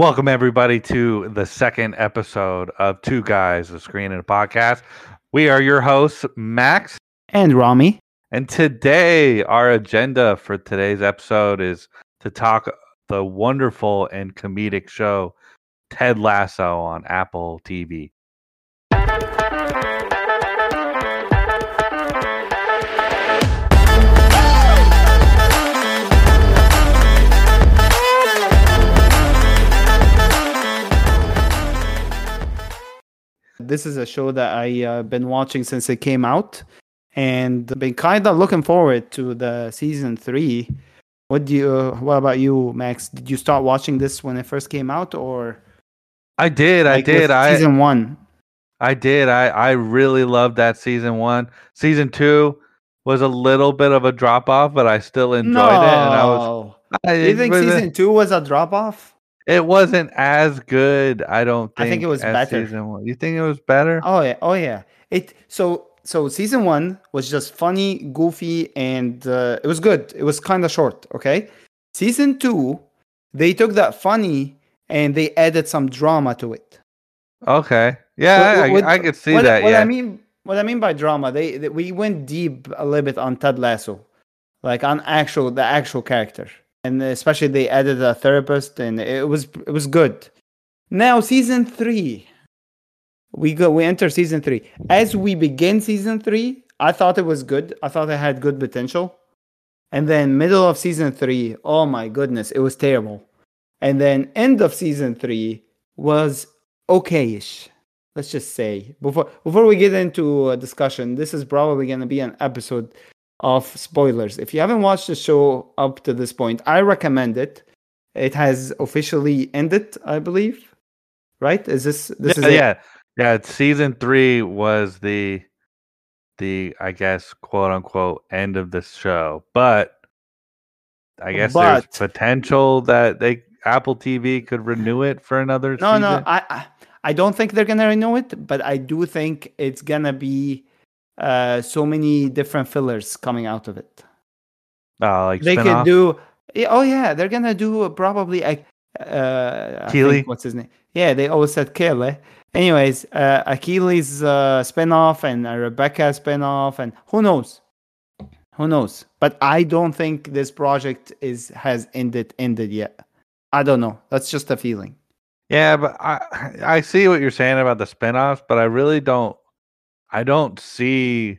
Welcome everybody to the second episode of Two Guys, a Screen and a Podcast. We are your hosts, Max and Rami. And today, our agenda for today's episode is to talk the wonderful and comedic show Ted Lasso on Apple TV. This is a show that I uh, been watching since it came out, and been kind of looking forward to the season three. What do you? What about you, Max? Did you start watching this when it first came out, or? I did. Like I did. I season one. I did. I I really loved that season one. Season two was a little bit of a drop off, but I still enjoyed no. it. And I was. I, you think season two was a drop off? It wasn't as good. I don't. think I think it was better. Season one. You think it was better? Oh yeah. Oh yeah. It so so season one was just funny, goofy, and uh, it was good. It was kind of short. Okay. Season two, they took that funny and they added some drama to it. Okay. Yeah, what, I, I, could see what, that. What yeah. I mean, what I mean by drama, they, they we went deep a little bit on Ted Lasso, like on actual the actual character and especially they added a therapist, and it was it was good. Now season three, we go we enter season three. As we begin season three, I thought it was good. I thought it had good potential, and then middle of season three, oh my goodness, it was terrible. And then end of season three was okayish. Let's just say before before we get into a discussion, this is probably going to be an episode of spoilers. If you haven't watched the show up to this point, I recommend it. It has officially ended, I believe. Right? Is this this yeah, is yeah. It? Yeah, season 3 was the the I guess quote unquote end of the show. But I guess but, there's potential that they Apple TV could renew it for another No, season. no, I I don't think they're going to renew it, but I do think it's going to be uh, so many different fillers coming out of it. Oh, like they could do. Oh yeah, they're gonna do probably a uh, Keeley. What's his name? Yeah, they always said Keeley. Anyways, uh, Achilles uh, spinoff and a Rebecca spinoff, and who knows? Who knows? But I don't think this project is has ended ended yet. I don't know. That's just a feeling. Yeah, but I I see what you're saying about the spinoffs, but I really don't I don't see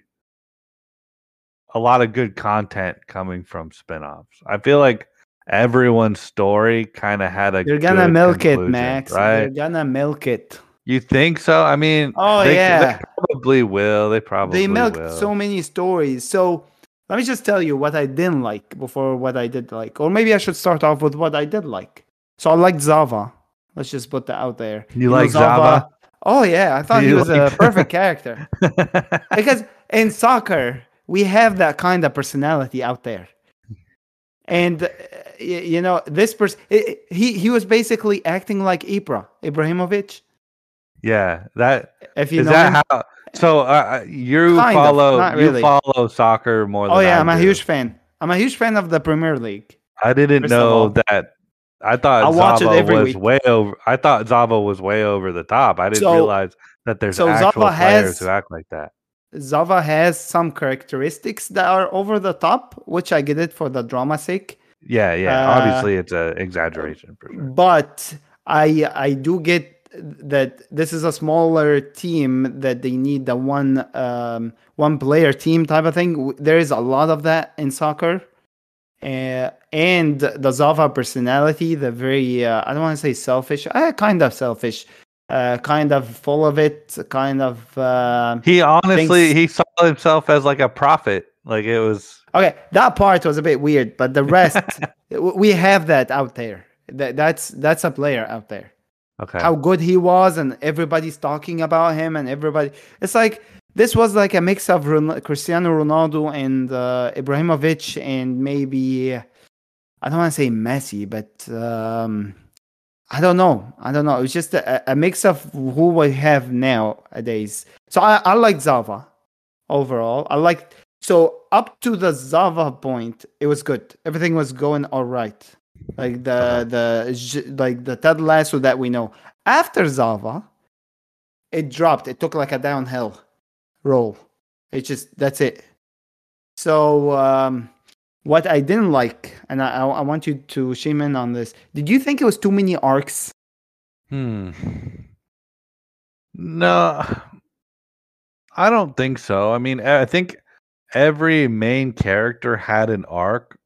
a lot of good content coming from spinoffs. I feel like everyone's story kind of had a. You're gonna milk it, Max. Right? You're gonna milk it. You think so? I mean, oh they, yeah, they probably will. They probably they milked will. so many stories. So let me just tell you what I didn't like before what I did like, or maybe I should start off with what I did like. So I liked Zava. Let's just put that out there. You, you like Zava? Zava? Oh yeah, I thought he was like... a perfect character. because in soccer, we have that kind of personality out there. And uh, you know, this person he he was basically acting like Ibra, Ibrahimovic. Yeah, that if you is know that him? how so uh, uh you kind follow of, really. you follow soccer more than Oh yeah, I am a huge fan. I'm a huge fan of the Premier League. I didn't know that I thought I watch Zava it every was week. way over. I thought Zava was way over the top. I didn't so, realize that there's so actual Zava players has, who act like that. Zava has some characteristics that are over the top, which I get it for the drama sake. Yeah, yeah. Uh, Obviously, it's an exaggeration for sure. But I I do get that this is a smaller team that they need the one um, one player team type of thing. There is a lot of that in soccer. Uh, and the Zava personality, the very, uh, I don't want to say selfish, uh, kind of selfish, uh, kind of full of it, kind of. Uh, he honestly, thinks... he saw himself as like a prophet. Like it was. Okay, that part was a bit weird, but the rest, we have that out there. That, that's that's a player out there. Okay. How good he was, and everybody's talking about him, and everybody. It's like this was like a mix of Ron- Cristiano Ronaldo and uh, Ibrahimovic, and maybe I don't want to say Messi, but um, I don't know. I don't know. It was just a, a, mix of who we have nowadays. So I, I like Zava overall. I like so up to the Zava point, it was good. Everything was going all right. like the the like the Ted Lasso that we know. After Zava, it dropped. It took like a downhill roll. It's just that's it. So um, what I didn't like, and I, I want you to shame in on this. Did you think it was too many arcs? Hmm. No, I don't think so. I mean, I think every main character had an arc,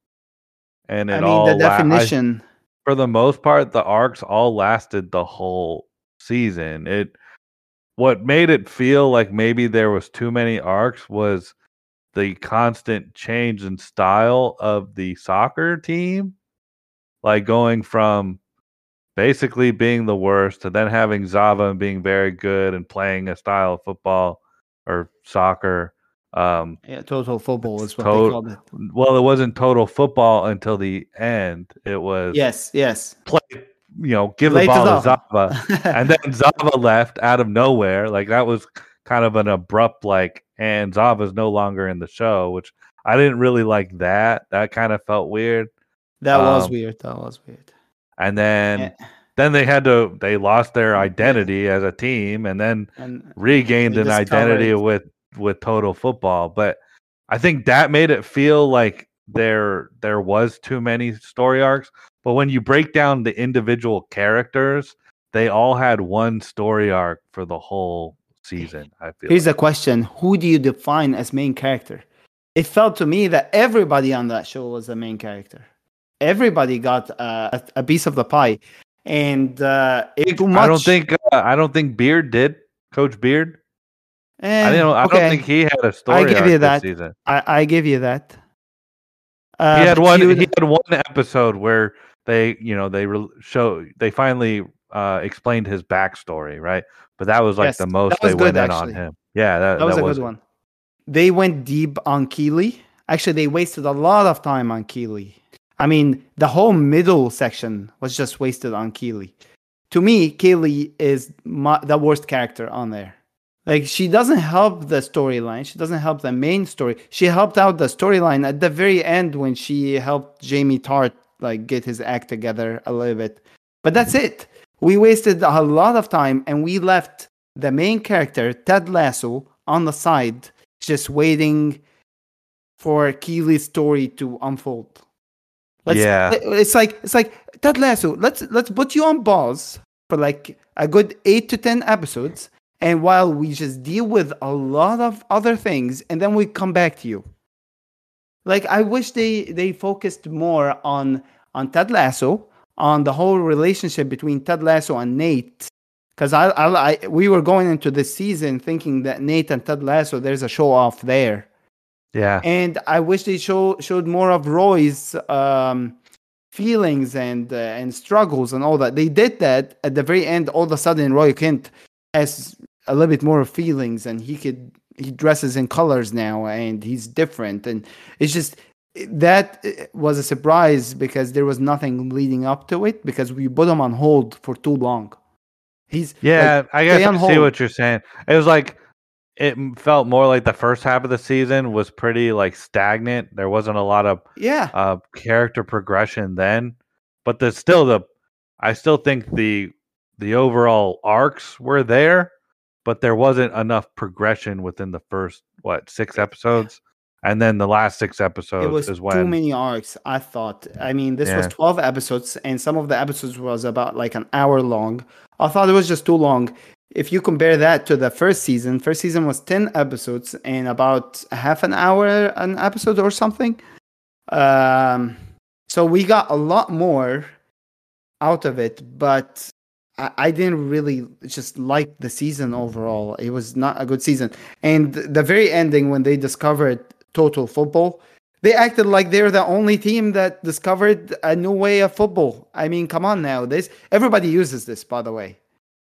and it I mean, all the la- I- definition. for the most part, the arcs all lasted the whole season. It what made it feel like maybe there was too many arcs was the constant change in style of the soccer team, like going from basically being the worst to then having Zava and being very good and playing a style of football or soccer. Um, yeah, total football is what they called it. well, it wasn't total football until the end. It was Yes, yes. play, you know, give Play the ball to Zava. And then Zava left out of nowhere. Like that was kind of an abrupt like, and Zava's no longer in the show, which I didn't really like. That that kind of felt weird. that was um, weird. That was weird. And then Yeah. then they had to they lost their identity as a team, and then And regained an identity with with total football but i think that made it feel like there there was too many story arcs but when you break down the individual characters they all had one story arc for the whole season i feel here's like. the question: Who do you define as main character? It felt to me that everybody on that show was a main character. Everybody got uh, a, a piece of the pie, and uh, it too much. i don't think uh, i don't think beard did coach beard Eh, i don't i okay. don't think he had a story I give arc you that. season I, I give you that. Uh, he had one you- he had one episode where they you know they re- show they finally uh explained his backstory right but that was like Yes, the most was they good, went in actually. on him yeah that, that was a good one. They went deep on Keeley. Actually, they wasted a lot of time on Keeley. I mean, the whole middle section was just wasted on Keeley. To me, Keeley is my, the worst character on there. Like, she doesn't help the storyline. She doesn't help the main story. She helped out the storyline at the very end when she helped Jamie Tartt like get his act together a little bit. But that's it. We wasted a lot of time and we left the main character, Ted Lasso, on the side, just waiting for Keeley's story to unfold. Yeah. it's like it's like Ted Lasso. Let's let's put you on pause for like a good eight to ten episodes, and while we just deal with a lot of other things, and then we come back to you. Like I wish they they focused more on on Ted Lasso, on the whole relationship between Ted Lasso and Nate. Because I, I, I, we were going into this season thinking that Nate and Ted Lasso, there's a show off there, yeah and I wish they show showed more of Roy's um, feelings and uh, and struggles and all that. They did that at the very end. All of a sudden, Roy Kent has a little bit more feelings, and he could he dresses in colors now, and he's different, and it's just that was a surprise because there was nothing leading up to it because we put him on hold for too long. He's yeah like, i guess i see hold. what you're saying it was like it felt more like the first half of the season was pretty like stagnant there wasn't a lot of yeah, uh character progression then but there's still the i still think the the overall arcs were there but there wasn't enough progression within the first what six episodes? And then the last six episodes it was is too many arcs i thought. I mean this Yeah. was 12 episodes and some of the episodes was about like an hour long. I thought it was just too long. If you compare that to the first season first season was 10 episodes and about half an hour an episode or something. Um so we got a lot more out of it but I, I didn't really just like the season overall it was not a good season and the very ending when they discovered total football they acted like they're the only team that discovered a new way of football. I mean, come on now. This everybody uses this, by the way.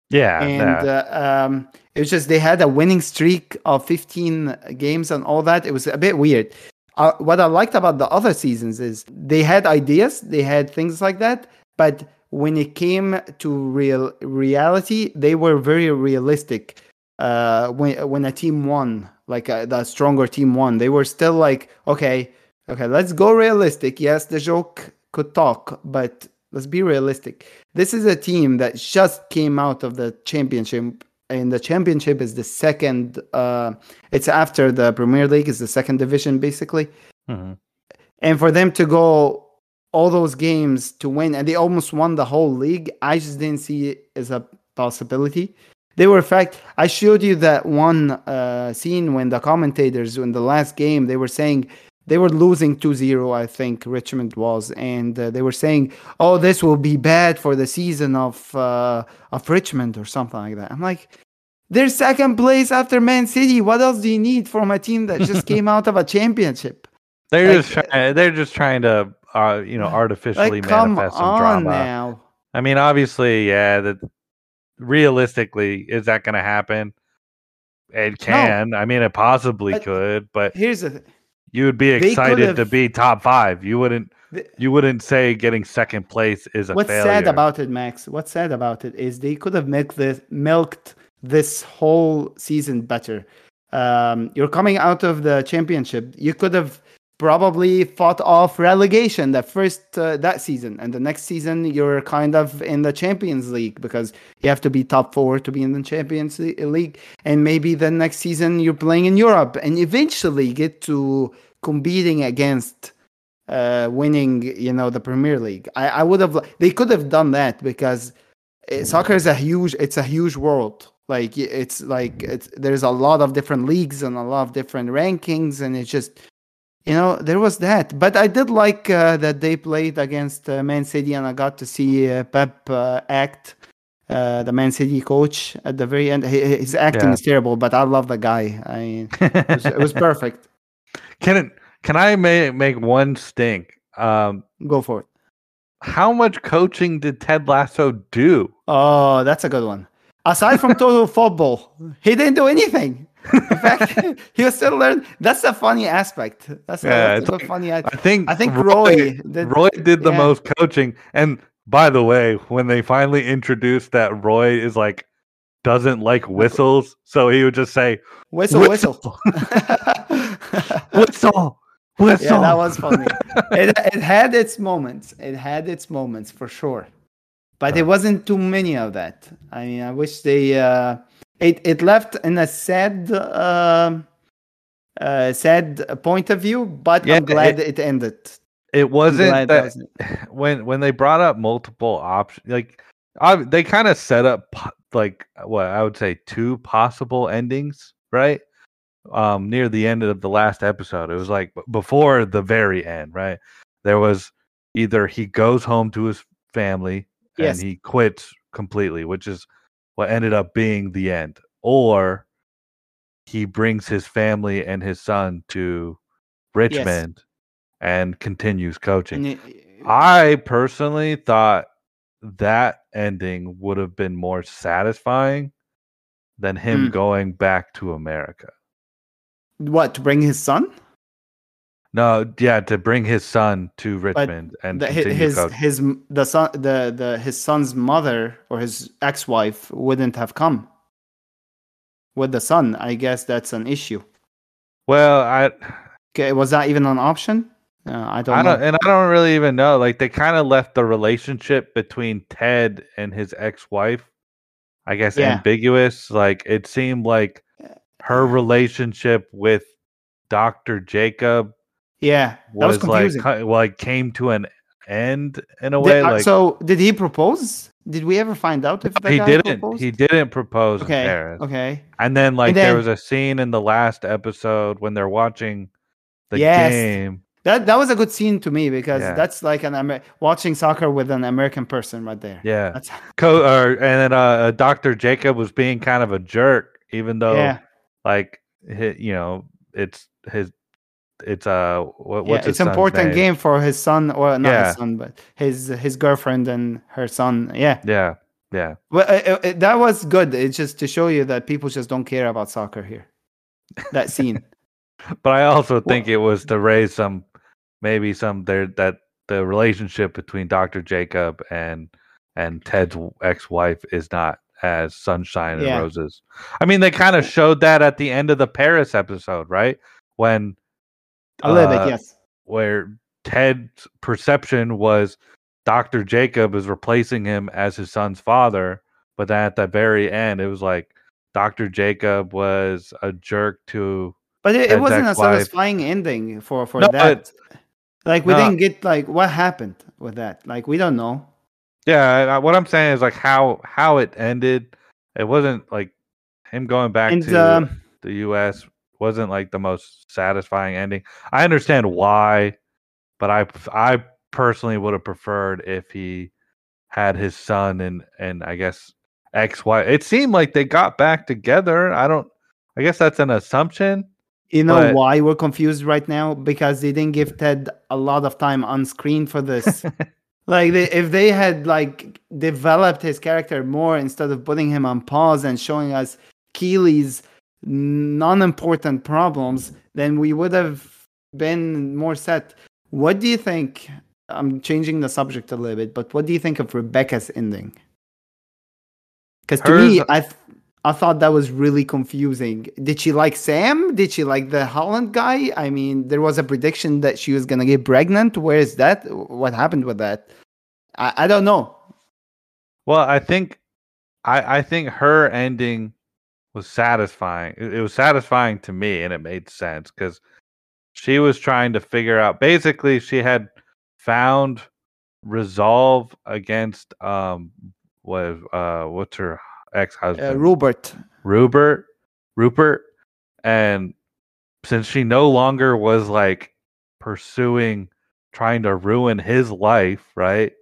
yeah, And uh, um, it was just they had a winning streak of 15 games and all that. It was a bit weird. Uh, what I liked about the other seasons is they had ideas, they had things like that, but when it came to real reality, they were very realistic. Uh, when when a team won, like uh, the stronger team won, they were still like, okay, okay, let's go realistic. Yes, the joke could talk, but let's be realistic. This is a team that just came out of the championship, and the championship is the second. Uh, it's after the Premier League is the second division, basically. hmm And for them to go all those games to win, and they almost won the whole league, I just didn't see it as a possibility. They were, in fact, I showed you that one uh, scene when the commentators in the last game they were saying they were losing 2-0 i think richmond was and uh, they were saying oh this will be bad for the season of uh, of richmond or something like that. I'm like they're second place after man city. What else do you need from a team that just came out of a championship? They're Like, just trying, they're just trying to uh, you know artificially like manifest some drama. now I mean, obviously, yeah. That realistically, is that going to happen? It can. I mean, it possibly But- could, but here's the th- you would be excited to be top five. You wouldn't. You wouldn't say getting second place is a what's failure. sad about it max what's sad about it is they could have milked this milked this whole season better um, you're coming out of the championship you could have probably fought off relegation that first uh, that season and the next season you're kind of in the champions league because you have to be top four to be in the champions league and maybe the next season you're playing in europe and eventually get to competing against uh, winning, you know, the Premier League. I, I would have. They could have done that because uh, soccer is a huge. It's a huge world. Like it's like it's there's a lot of different leagues and a lot of different rankings, and it's just. You know, there was that, but I did like uh, that they played against uh, Man City, and I got to see uh, Pep uh, act, uh, the Man City coach at the very end. His acting Yeah. is terrible, but I love the guy. I it was, it was perfect. can it? Can I make make one stink? Um, Go for it. how much coaching did Ted Lasso do? Oh, that's a good one. Aside from total football, he didn't do anything. In fact, he was still learning. That's a funny aspect. That's a, Yeah, that's a like- funny. I think I think Roy Roy did- Roy did the yeah. most coaching. And by the way, when they finally introduced that Roy is like doesn't like whistles, so he would just say whistle, whistle. whistle, whistle. yeah, that was funny. It, it had its moments. It had its moments for sure, but it wasn't too many of that. I mean, I wish they. Uh, it it left in a sad, uh, uh, sad point of view, but Yeah, I'm glad it, ended. It wasn't that wasn't- when when they brought up multiple options, like I, they kind of set up like what I would say two possible endings, right? Um, near the end of the last episode, it was like before the very end, right? There was either he goes home to his family and he quits completely, which is what ended up being the end, or he brings his family and his son to Richmond and continues coaching. And it- I personally thought that ending would have been more satisfying than him Mm. going back to America. what to bring his son? No, yeah, to bring his son to Richmond and The, his coaching. his the son the the his son's mother or his ex-wife wouldn't have come with the son. I guess that's an issue. Well, I Okay, was that even an option? Uh, I don't I don't and I don't really even know. Like they kind of left the relationship between Ted and his ex-wife, I guess, Yeah. ambiguous. Like it seemed like her relationship with Dr. Jacob yeah, that was was, like confusing. ki- like came to an end in a way. uh, like so, did he propose? Did we ever find out if he didn't. proposed? He didn't propose okay, okay. And then like then- there was a scene in the last episode when they're watching the Yes. game. That that was a good scene to me because Yeah. that's like an Amer- watching soccer with an American person right there. Yeah. That's Co- or and then uh, Dr. Jacob was being kind of a jerk, even though yeah. like you know it's his it's a what, yeah, it's important name? game for his son or not Yeah. his son but his his girlfriend and her son yeah Yeah, yeah. well uh, uh, that was good it's just to show you that people just don't care about soccer here that scene But I also think it was to raise some maybe some there that the relationship between Dr. Jacob and and Ted's ex-wife is not as sunshine Yeah. and roses. I mean, they kind of showed that at the end of the Paris episode, right? When a little uh, bit yes where Ted's perception was Dr. Jacob is replacing him as his son's father, but then at the very end, it was like Dr. Jacob was a jerk to. But it, it wasn't a satisfying ending for for No, that. Like we No. didn't get like what happened with that. Like we don't know. Yeah, what I'm saying is like how how it ended. It wasn't like him going back And to um, the U.S. wasn't like the most satisfying ending. I understand why, but I I personally would have preferred if he had his son and and I guess ex wife. It seemed like they got back together. I don't. I guess that's an assumption. you know but- why we're confused right now? Because they didn't give Ted a lot of time on screen for this. like they, if they had like developed his character more instead of putting him on pause and showing us Keeley's non-important problems, then we would have been more set. What do you think? I'm changing the subject a little bit, but what do you think of Rebecca's ending? Because to me, I th- I thought that was really confusing. Did she like Sam? Did she like the Holland guy? I mean, there was a prediction that she was gonna get pregnant. Where is that? What happened with that? I, I don't know. Well, I think I I think her ending was satisfying. It, it was satisfying to me, and it made sense because she was trying to figure out. Basically, she had found resolve against um what uh what's her ex Uh, husband Robert. Rupert Rupert and since she no longer was like pursuing trying to ruin his life, right?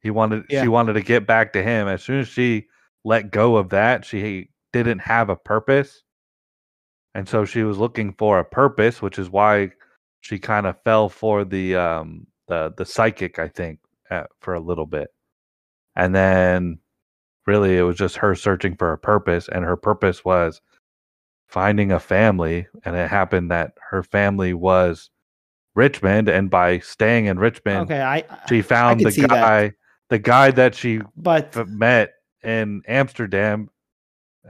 He wanted Yeah. she wanted to get back to him. As soon as she let go of that, she didn't have a purpose. And so she was looking for a purpose, which is why she kind of fell for the um the the psychic, I think, uh, for a little bit. And then really it was just her searching for a purpose and her purpose was finding a family and it happened that her family was Richmond and by staying in Richmond Okay, I she found the see that. guy the guy that she but met in Amsterdam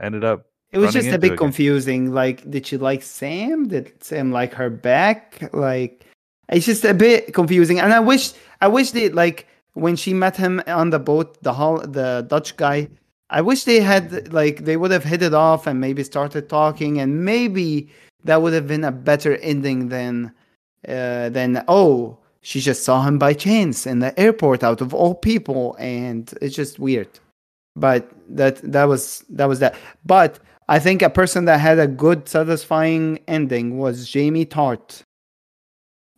ended up it was just a bit again. confusing. Like, did she like Sam? Did Sam like her back? Like, it's just a bit confusing. And I wish, I wish they like when she met him on the boat, the hall, the Dutch guy. I wish they had like they would have hit it off and maybe started talking, and maybe that would have been a better ending than uh, than oh she just saw him by chance in the airport out of all people, and it's just weird. But that that was that was that. But I think a person that had a good, satisfying ending was Jamie Tartt.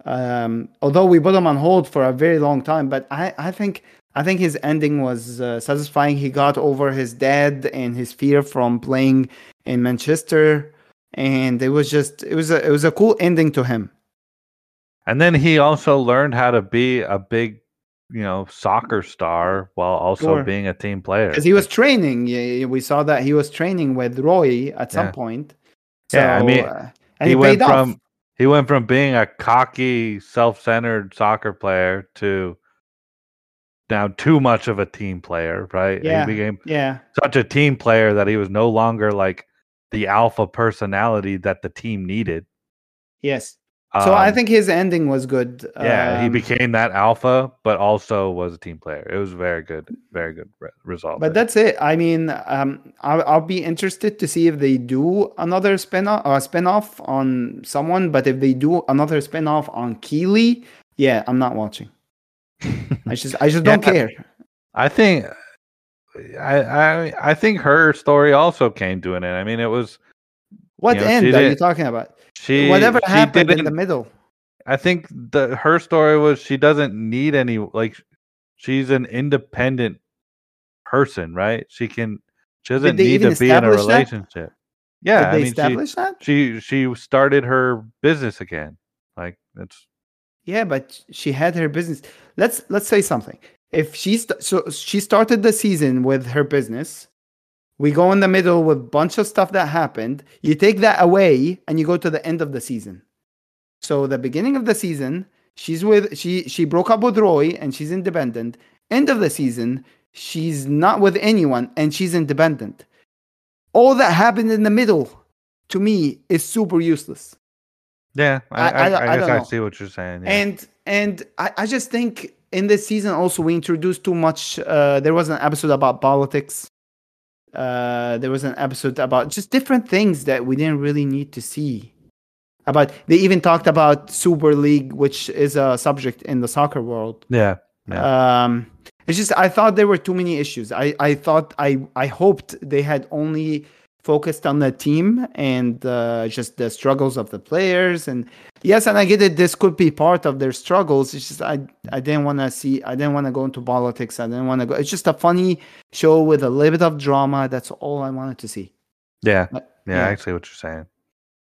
Um, although we put him on hold for a very long time, but I, I think I think his ending was uh, satisfying. He got over his dad and his fear from playing in Manchester, and it was just it was a it was a cool ending to him. and then he also learned how to be a big you know soccer star while also Sure. being a team player because he was training. We saw that he was training with Roy at some Yeah. point. Yeah, I mean, uh, and he he, went from off. he went from being a cocky self-centered soccer player to now too much of a team player right Yeah. he became Yeah, such a team player that he was no longer like the alpha personality that the team needed yes. So I Um, think his ending was good. yeah he Um, became that alpha but also was a team player it was very good very good re- result But there. that's it. I mean, um, I'll, I'll be interested to see if they do another spin off, uh, spin-off on someone. But if they do another spin-off on Keeley, yeah, I'm not watching. I just, I just don't Yeah. care. I think I, I I think her story also came to an end. I mean, it was What You know, end are you talking about? she Whatever she happened in the middle. I think the her story was she doesn't need any like she's an independent person, right? She can she doesn't need to be in a establish that? relationship. Yeah, Did I mean establish that? she, she she started her business again. Like it's Yeah, but she had her business. Let's let's say something. If she st- so she started the season with her business, we go in the middle with a bunch of stuff that happened. You take that away and you go to the end of the season. So the beginning of the season, she's with she she broke up with Roy and she's independent. End of the season, she's not with anyone and she's independent. All that happened in the middle, to me, is super useless. yeah, I I- I, I don't- I I guess I, see what you're saying. Yeah. And and I, I just think in this season also we introduced too much. Uh, there was an episode about politics. Uh, there was an episode about just different things that we didn't really need to see. About they even talked about Super League, which is a subject in the soccer world. Yeah. Um, it's just I thought there were too many issues. I I thought I I hoped they had only focused on the team and uh, just the struggles of the players and yes and i get it this could be part of their struggles it's just i i didn't want to see i didn't want to go into politics i didn't want to go it's just a funny show with a little bit of drama that's all i wanted to see Yeah. But, Yeah. I see what you're saying.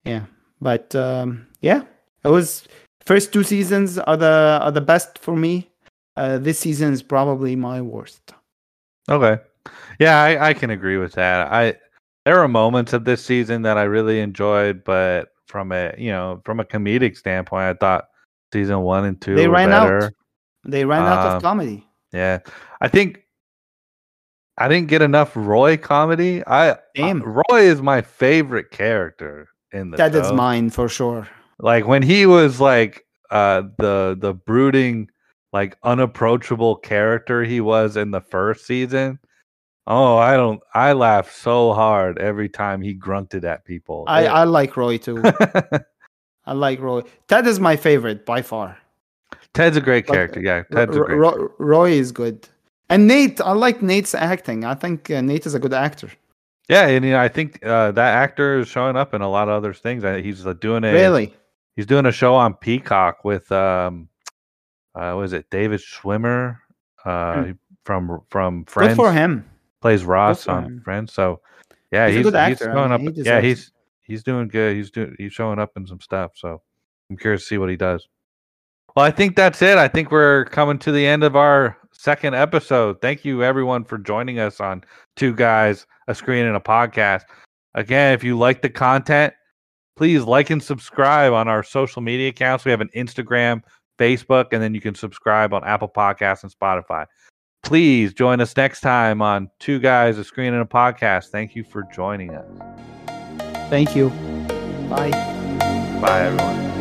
yeah but um yeah it was first two seasons are the are the best for me uh this season is probably my worst Okay. Yeah, I, I can agree with that. I there were moments of this season that I really enjoyed, but from a you know from a comedic standpoint, I thought season one and two They were ran better. out. they ran out Um, of comedy Yeah, I think I didn't get enough Roy comedy. I I- Roy is my favorite character in the that is show. mine for sure Like when he was like uh the the brooding like unapproachable character he was in the first season. Oh, I don't I laugh so hard every time he grunted at people. I, I like Roy too. I like Roy. Ted is my favorite by far. Ted's a great But, character. Yeah, Ted's great. Ro- Roy is good. And Nate, I like Nate's acting. I think uh, Nate is a good actor. Yeah, and you know, I think uh, that actor is showing up in a lot of other things. He's uh, doing a Really? he's doing a show on Peacock with um uh what is it David Schwimmer uh Hmm. from from Friends Good for him. Plays Ross on. Friends. So yeah, He's a he's he's actor. I mean, up. he yeah, he's he's doing good. He's doing he's showing up in some stuff. So I'm curious to see what he does. Well, I think that's it. I think we're coming to the end of our second episode. Thank you everyone for joining us on Two Guys, a Screen and a Podcast. Again, if you like the content, please like and subscribe on our social media accounts. We have an Instagram, Facebook, and then you can subscribe on Apple Podcasts and Spotify. Please join us next time on Two Guys, a Screen and a Podcast. Thank you for joining us. Thank you. Bye. Bye, everyone.